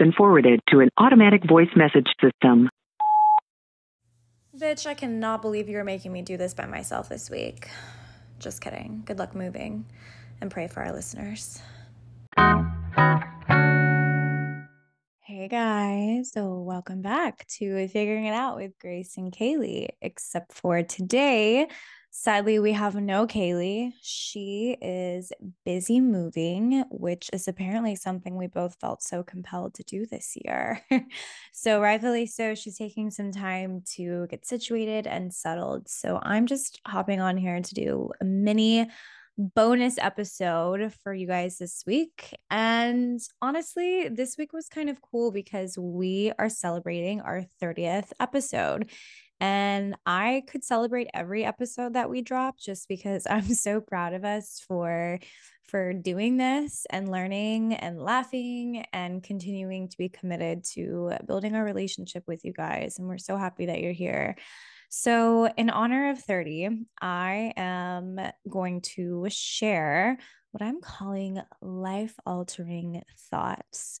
been forwarded to an automatic voice message system. Bitch, I cannot believe you're making me do this by myself this week. Just kidding. Good luck moving and pray for our listeners. Hey guys, so welcome back to Figuring It Out with Grace and Kaylee. Except for today, sadly, we have no Kaylee. She is busy moving, which is apparently something we both felt so compelled to do this year. so, rightfully so, she's taking some time to get situated and settled. So, I'm just hopping on here to do a mini bonus episode for you guys this week. And honestly, this week was kind of cool because we are celebrating our 30th episode. And I could celebrate every episode that we drop just because I'm so proud of us for for doing this and learning and laughing and continuing to be committed to building our relationship with you guys. And we're so happy that you're here. So, in honor of 30, I am going to share what I'm calling life altering thoughts.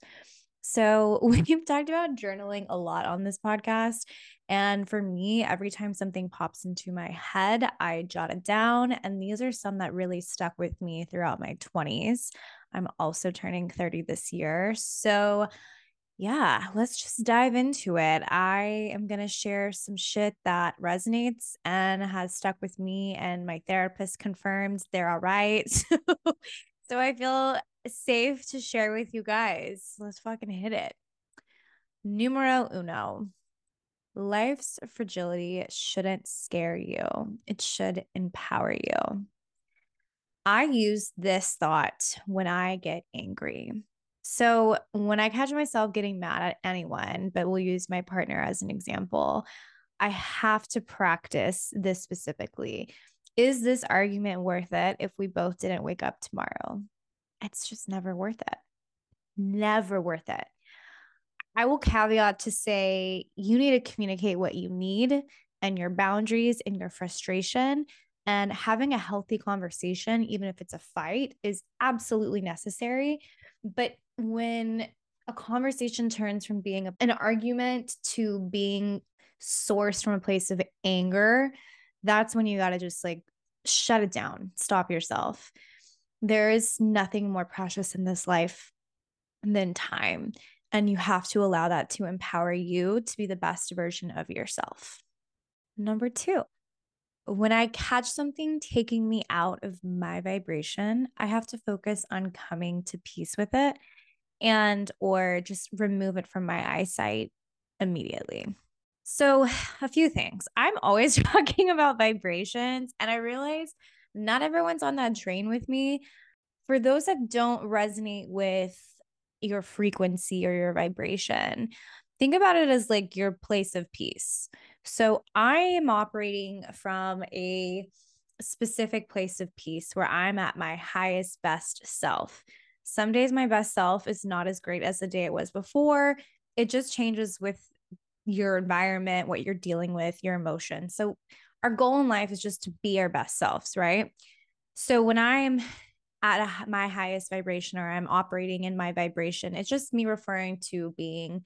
So, we've talked about journaling a lot on this podcast. And for me, every time something pops into my head, I jot it down. And these are some that really stuck with me throughout my 20s. I'm also turning 30 this year. So, yeah, let's just dive into it. I am going to share some shit that resonates and has stuck with me, and my therapist confirms they're all right. so I feel safe to share with you guys. Let's fucking hit it. Numero uno life's fragility shouldn't scare you, it should empower you. I use this thought when I get angry. So when I catch myself getting mad at anyone, but we'll use my partner as an example, I have to practice this specifically. Is this argument worth it if we both didn't wake up tomorrow? It's just never worth it. Never worth it. I will caveat to say you need to communicate what you need and your boundaries and your frustration. And having a healthy conversation, even if it's a fight, is absolutely necessary. But when a conversation turns from being an argument to being sourced from a place of anger, that's when you got to just like shut it down, stop yourself. There is nothing more precious in this life than time. And you have to allow that to empower you to be the best version of yourself. Number two, when I catch something taking me out of my vibration, I have to focus on coming to peace with it and or just remove it from my eyesight immediately. So, a few things. I'm always talking about vibrations, and I realize not everyone's on that train with me. For those that don't resonate with your frequency or your vibration, think about it as like your place of peace. So, I am operating from a specific place of peace where I'm at my highest, best self. Some days my best self is not as great as the day it was before. It just changes with your environment, what you're dealing with, your emotions. So, our goal in life is just to be our best selves, right? So, when I'm at a, my highest vibration or I'm operating in my vibration, it's just me referring to being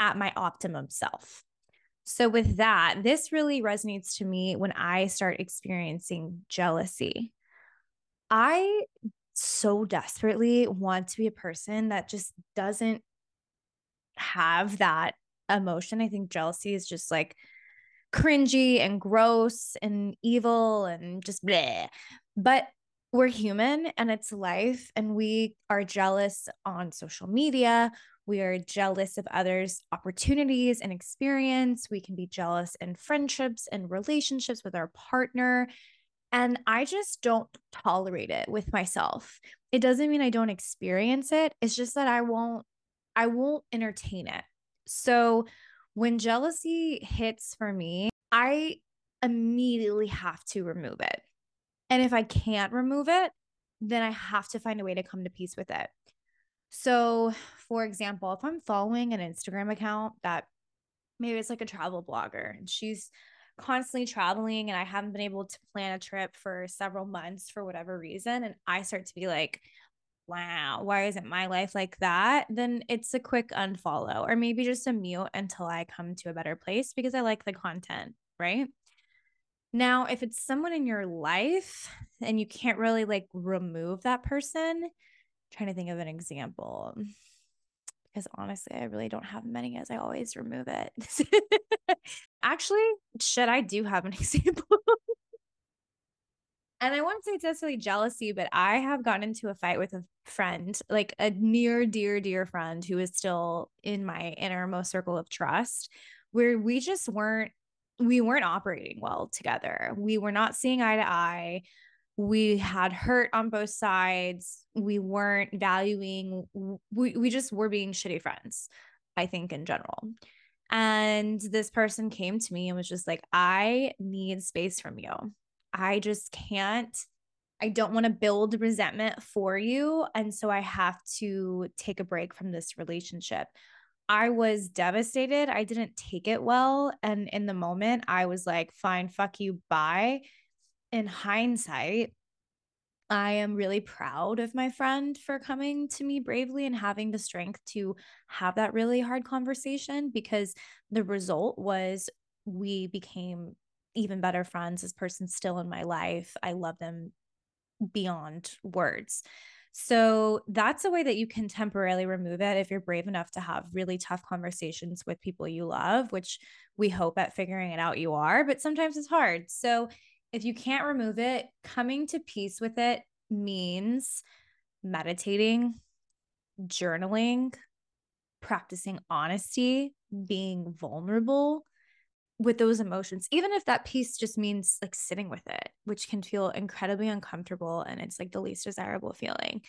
at my optimum self. So, with that, this really resonates to me when I start experiencing jealousy. I so desperately want to be a person that just doesn't have that emotion. I think jealousy is just like cringy and gross and evil and just bleh. But we're human and it's life, and we are jealous on social media. We are jealous of others' opportunities and experience. We can be jealous in friendships and relationships with our partner. And I just don't tolerate it with myself. It doesn't mean I don't experience it. It's just that I won't I won't entertain it. So when jealousy hits for me, I immediately have to remove it. And if I can't remove it, then I have to find a way to come to peace with it. So, for example, if I'm following an Instagram account that maybe it's like a travel blogger and she's constantly traveling and I haven't been able to plan a trip for several months for whatever reason. And I start to be like, wow, why isn't my life like that? Then it's a quick unfollow or maybe just a mute until I come to a better place because I like the content, right? Now, if it's someone in your life and you can't really like remove that person, trying to think of an example because honestly, I really don't have many as I always remove it. Actually, shit, I do have an example. And I won't say it's necessarily jealousy, but I have gotten into a fight with a friend, like a near, dear, dear friend who is still in my innermost circle of trust, where we just weren't we weren't operating well together. We were not seeing eye to eye. We had hurt on both sides. We weren't valuing, we, we just were being shitty friends, I think, in general. And this person came to me and was just like, I need space from you. I just can't. I don't want to build resentment for you. And so I have to take a break from this relationship. I was devastated. I didn't take it well. And in the moment, I was like, fine, fuck you, bye. In hindsight, I am really proud of my friend for coming to me bravely and having the strength to have that really hard conversation because the result was we became even better friends. This person's still in my life. I love them beyond words. So that's a way that you can temporarily remove it if you're brave enough to have really tough conversations with people you love, which we hope at figuring it out you are, but sometimes it's hard. So if you can't remove it, coming to peace with it means meditating, journaling, practicing honesty, being vulnerable with those emotions, even if that peace just means like sitting with it, which can feel incredibly uncomfortable and it's like the least desirable feeling.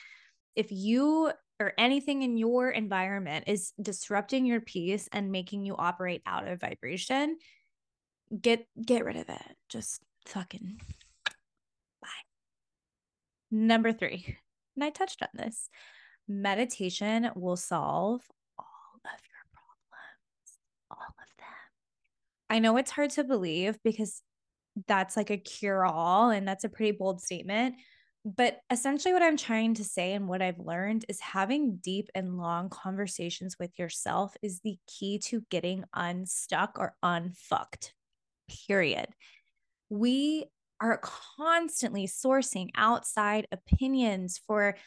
If you or anything in your environment is disrupting your peace and making you operate out of vibration, get get rid of it. Just fucking bye. Number 3. And I touched on this. Meditation will solve all of your problems. All of I know it's hard to believe because that's like a cure all and that's a pretty bold statement. But essentially, what I'm trying to say and what I've learned is having deep and long conversations with yourself is the key to getting unstuck or unfucked, period. We are constantly sourcing outside opinions for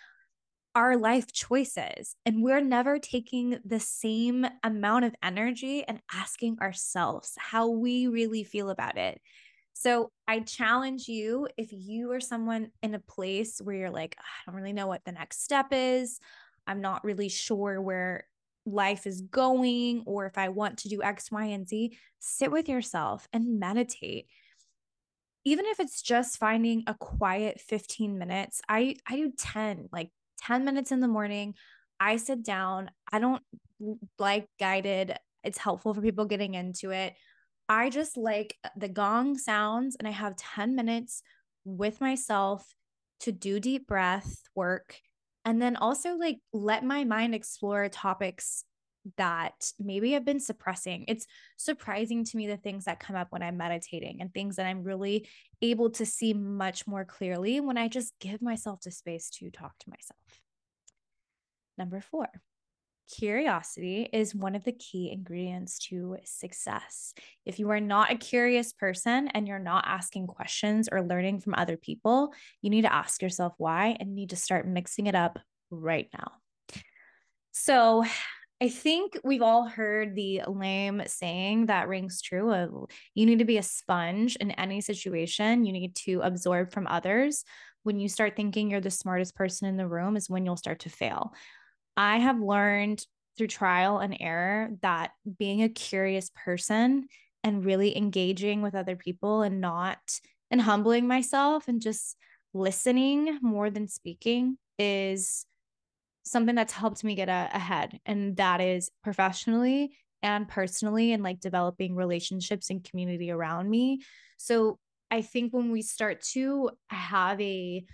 our life choices. And we're never taking the same amount of energy and asking ourselves how we really feel about it. So I challenge you if you are someone in a place where you're like, ah, I don't really know what the next step is, I'm not really sure where life is going, or if I want to do X, Y, and Z, sit with yourself and meditate. Even if it's just finding a quiet 15 minutes, I I do 10 like 10 minutes in the morning. I sit down. I don't like guided. It's helpful for people getting into it. I just like the gong sounds and I have 10 minutes with myself to do deep breath work and then also like let my mind explore topics that maybe I've been suppressing. It's surprising to me the things that come up when I'm meditating and things that I'm really able to see much more clearly when I just give myself the space to talk to myself. Number four, curiosity is one of the key ingredients to success. If you are not a curious person and you're not asking questions or learning from other people, you need to ask yourself why and need to start mixing it up right now. So, I think we've all heard the lame saying that rings true of you need to be a sponge in any situation. You need to absorb from others. When you start thinking you're the smartest person in the room is when you'll start to fail. I have learned through trial and error that being a curious person and really engaging with other people and not and humbling myself and just listening more than speaking is something that's helped me get a, ahead and that is professionally and personally and like developing relationships and community around me so i think when we start to have a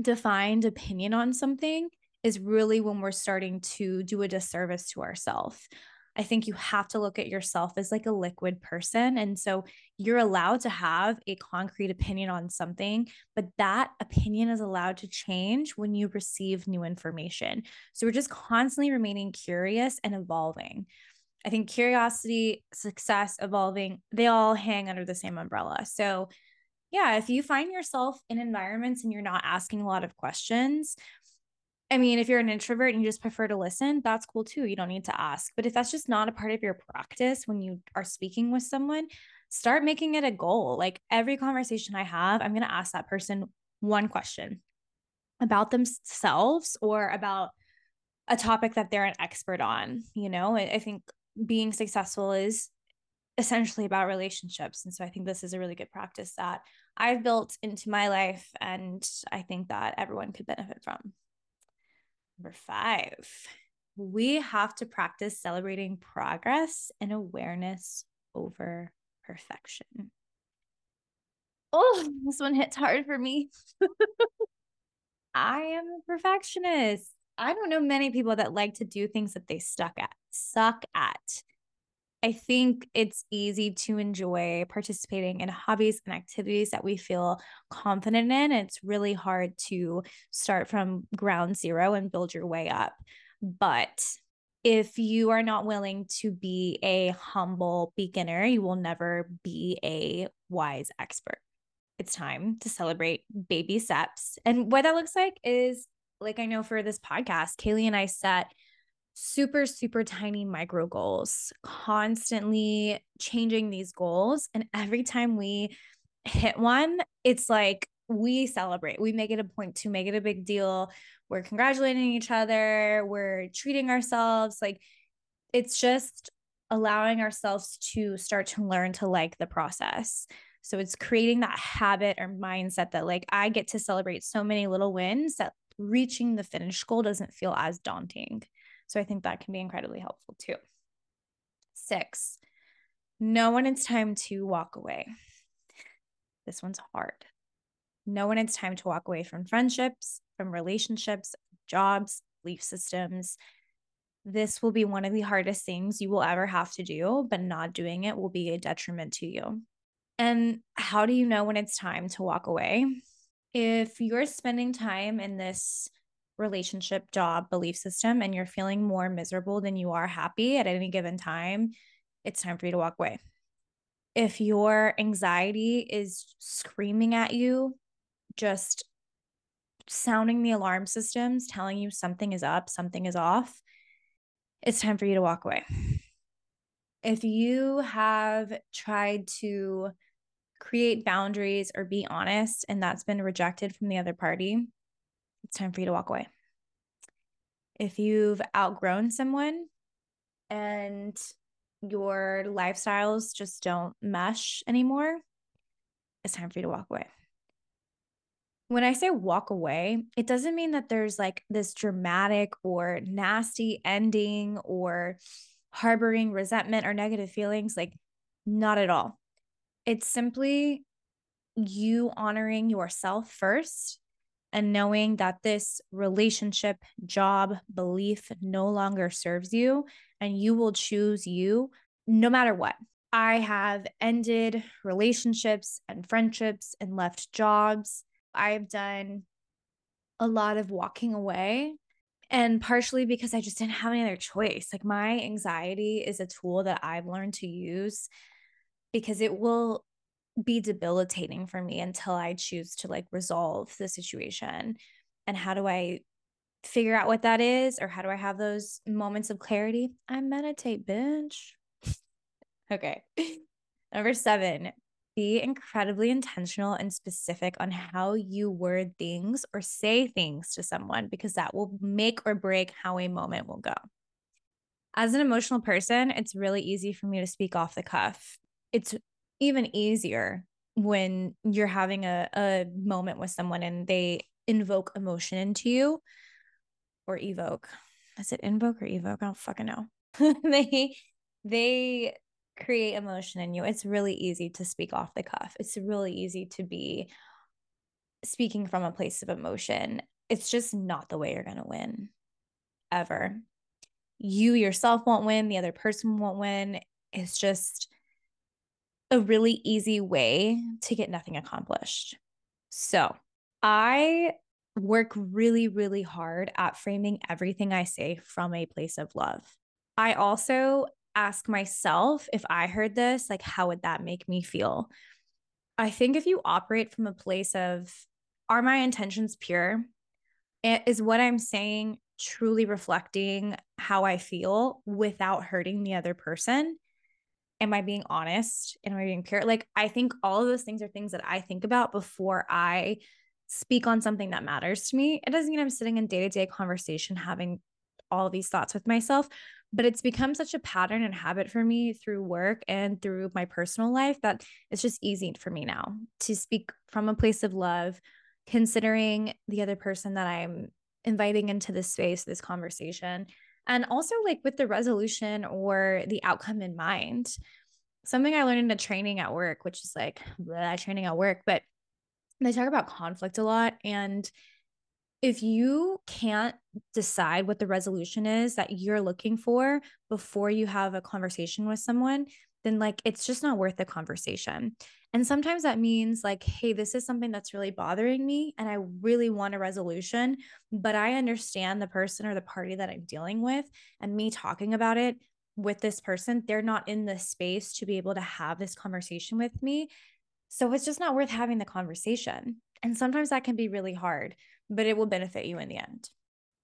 defined opinion on something is really when we're starting to do a disservice to ourselves. I think you have to look at yourself as like a liquid person. And so you're allowed to have a concrete opinion on something, but that opinion is allowed to change when you receive new information. So we're just constantly remaining curious and evolving. I think curiosity, success, evolving, they all hang under the same umbrella. So, yeah, if you find yourself in environments and you're not asking a lot of questions, I mean, if you're an introvert and you just prefer to listen, that's cool too. You don't need to ask. But if that's just not a part of your practice when you are speaking with someone, start making it a goal. Like every conversation I have, I'm going to ask that person one question about themselves or about a topic that they're an expert on. You know, I, think being successful is essentially about relationships. And so I think this is a really good practice that I've built into my life. And I think that everyone could benefit from. Number five, we have to practice celebrating progress and awareness over perfection. Oh, this one hits hard for me. I am a perfectionist. I don't know many people that like to do things that they stuck at, suck at. I think it's easy to enjoy participating in hobbies and activities that we feel confident in. It's really hard to start from ground zero and build your way up. But if you are not willing to be a humble beginner, you will never be a wise expert. It's time to celebrate baby steps. And what that looks like is like I know for this podcast, Kaylee and I set super, super tiny micro goals, constantly changing these goals. And every time we hit one, it's like we celebrate. We make it a point to make it a big deal. We're congratulating each other, we're treating ourselves. Like it's just allowing ourselves to start to learn to like the process. So it's creating that habit or mindset that like I get to celebrate so many little wins that reaching the finish goal doesn't feel as daunting. So I think that can be incredibly helpful too. Six, know when it's time to walk away. This one's hard. Know when it's time to walk away from friendships, from relationships, jobs, belief systems. This will be one of the hardest things you will ever have to do, but not doing it will be a detriment to you. And how do you know when it's time to walk away? If you're spending time in this relationship, job, belief system, and you're feeling more miserable than you are happy at any given time, it's time for you to walk away. If your anxiety is screaming at you, just sounding the alarm systems, telling you something is up, something is off, it's time for you to walk away. If you have tried to create boundaries or be honest and that's been rejected from the other party, it's time for you to walk away. If you've outgrown someone and your lifestyles just don't mesh anymore, it's time for you to walk away. When I say walk away, it doesn't mean that there's like this dramatic or nasty ending or harboring resentment or negative feelings. Like, not at all. It's simply you honoring yourself first and knowing that this relationship, job, belief no longer serves you and you will choose you no matter what. I have ended relationships and friendships and left jobs. I've done a lot of walking away and partially because I just didn't have any other choice. Like my anxiety is a tool that I've learned to use because it will be debilitating for me until I choose to like resolve the situation. And how do I figure out what that is? Or how do I have those moments of clarity? I meditate, bitch. okay. Number seven, be incredibly intentional and specific on how you word things or say things to someone because that will make or break how a moment will go. As an emotional person, it's really easy for me to speak off the cuff. It's even easier when you're having a, a moment with someone and they invoke emotion into you or evoke. Is it invoke or evoke? I don't fucking know. they they create emotion in you. It's really easy to speak off the cuff. It's really easy to be speaking from a place of emotion. It's just not the way you're going to win ever. you yourself won't win, the other person won't win. It's just a really easy way to get nothing accomplished. So I work really, really hard at framing everything I say from a place of love. I also ask myself if I heard this, like, how would that make me feel? I think if you operate from a place of, are my intentions pure? Is what I'm saying truly reflecting how I feel without hurting the other person? Am I being honest? Am I being pure? Like, I think all of those things are things that I think about before I speak on something that matters to me. It doesn't mean I'm sitting in day to day conversation having all these thoughts with myself, but it's become such a pattern and habit for me through work and through my personal life that it's just easy for me now to speak from a place of love, considering the other person that I'm inviting into this space, this conversation, and also like with the resolution or the outcome in mind. Something I learned in a training at work, which is like blah, training at work, but they talk about conflict a lot. And if you can't decide what the resolution is that you're looking for before you have a conversation with someone, then like it's just not worth the conversation. And sometimes that means like, hey, this is something that's really bothering me and I really want a resolution, but I understand the person or the party that I'm dealing with and me talking about it with this person, they're not in the space to be able to have this conversation with me. So it's just not worth having the conversation. And sometimes that can be really hard, but it will benefit you in the end.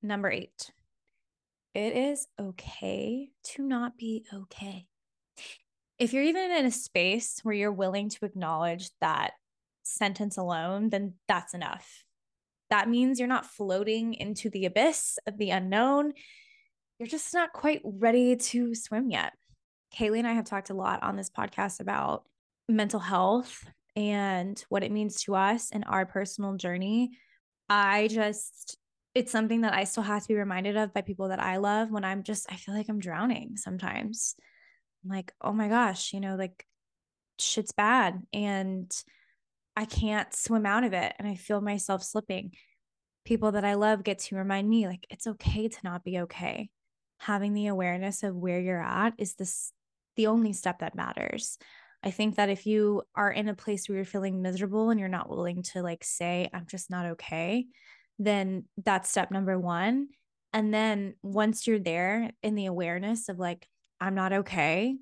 Number eight, it is okay to not be okay if you're even in a space where you're willing to acknowledge that sentence alone, then that's enough. That means you're not floating into the abyss of the unknown. You're just not quite ready to swim yet. Kaylee and I have talked a lot on this podcast about mental health and what it means to us and our personal journey. I just, it's something that I still have to be reminded of by people that I love when I'm just, I feel like I'm drowning sometimes. Like, oh my gosh, you know, like shit's bad and I can't swim out of it. And I feel myself slipping. People that I love get to remind me, like, it's okay to not be okay. Having the awareness of where you're at is this the only step that matters. I think that if you are in a place where you're feeling miserable and you're not willing to like say, I'm just not okay, then that's step number one. And then once you're there in the awareness of like, I'm not okay,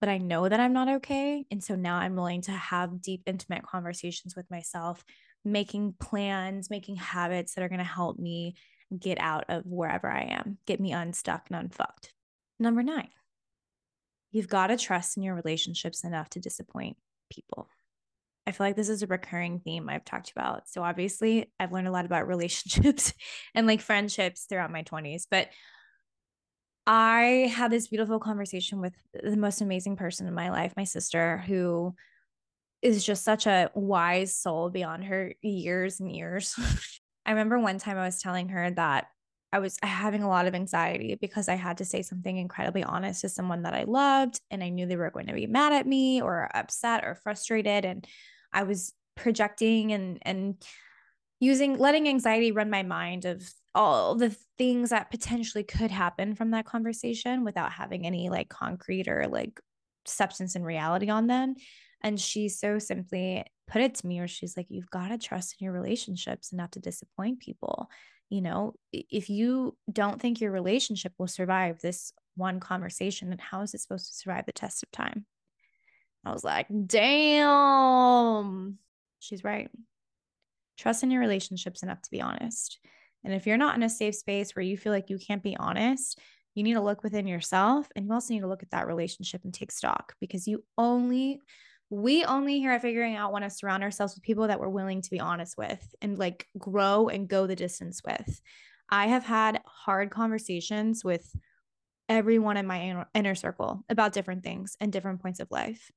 but I know that I'm not okay. And so now I'm willing to have deep, intimate conversations with myself, making plans, making habits that are going to help me get out of wherever I am, get me unstuck and unfucked. Number nine, you've got to trust in your relationships enough to disappoint people. I feel like this is a recurring theme I've talked about. So obviously, I've learned a lot about relationships and like friendships throughout my 20s, but I had this beautiful conversation with the most amazing person in my life, my sister, who is just such a wise soul beyond her years and years. I remember one time I was telling her that I was having a lot of anxiety because I had to say something incredibly honest to someone that I loved and I knew they were going to be mad at me or upset or frustrated and I was projecting and and using letting anxiety run my mind of all the things that potentially could happen from that conversation without having any like concrete or like substance and reality on them. And she so simply put it to me where she's like, You've got to trust in your relationships and not to disappoint people. You know, if you don't think your relationship will survive this one conversation, then how is it supposed to survive the test of time? I was like, Damn, she's right. Trust in your relationships enough to be honest. And if you're not in a safe space where you feel like you can't be honest, you need to look within yourself and you also need to look at that relationship and take stock because you only we only here at figuring out want to surround ourselves with people that we're willing to be honest with and like grow and go the distance with. I have had hard conversations with everyone in my inner circle about different things and different points of life.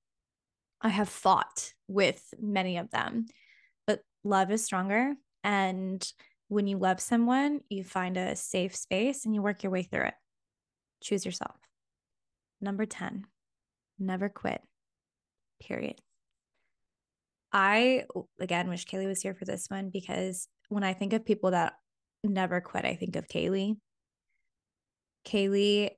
I have fought with many of them, but love is stronger and when you love someone, you find a safe space and you work your way through it. Choose yourself. Number 10, never quit, period. I, again, wish Kaylee was here for this one because when I think of people that never quit, I think of Kaylee. Kaylee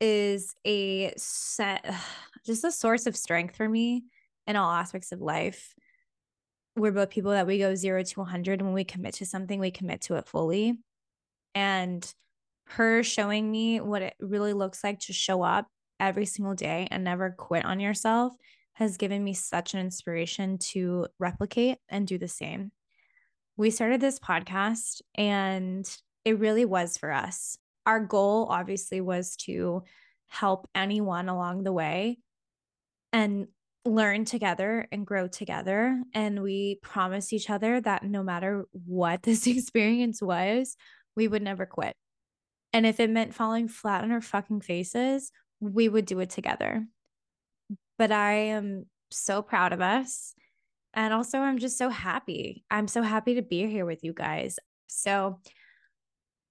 is a set, just a source of strength for me in all aspects of life. We're both people that we go zero to 100. When we commit to something, we commit to it fully. And her showing me what it really looks like to show up every single day and never quit on yourself has given me such an inspiration to replicate and do the same. We started this podcast and it really was for us. Our goal, obviously, was to help anyone along the way and learn together and grow together. And we promised each other that no matter what this experience was, we would never quit. And if it meant falling flat on our fucking faces, we would do it together. But I am so proud of us. And also, I'm just so happy. I'm so happy to be here with you guys. So,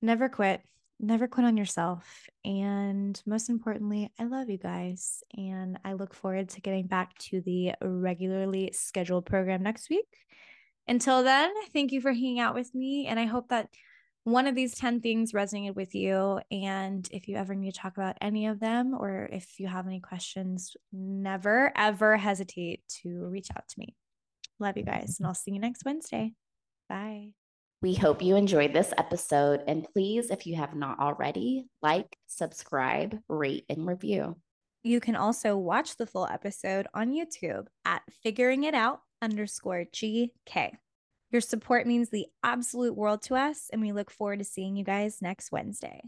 never quit, never quit on yourself. And most importantly, I love you guys. And I look forward to getting back to the regularly scheduled program next week. Until then, thank you for hanging out with me. And I hope that one of these 10 things resonated with you. And if you ever need to talk about any of them, or if you have any questions, never, ever hesitate to reach out to me. Love you guys. And I'll see you next Wednesday. Bye. We hope you enjoyed this episode. And please, if you have not already, like, subscribe, rate, and review. You can also watch the full episode on YouTube at figuring it out underscore GK. Your support means the absolute world to us, and we look forward to seeing you guys next Wednesday.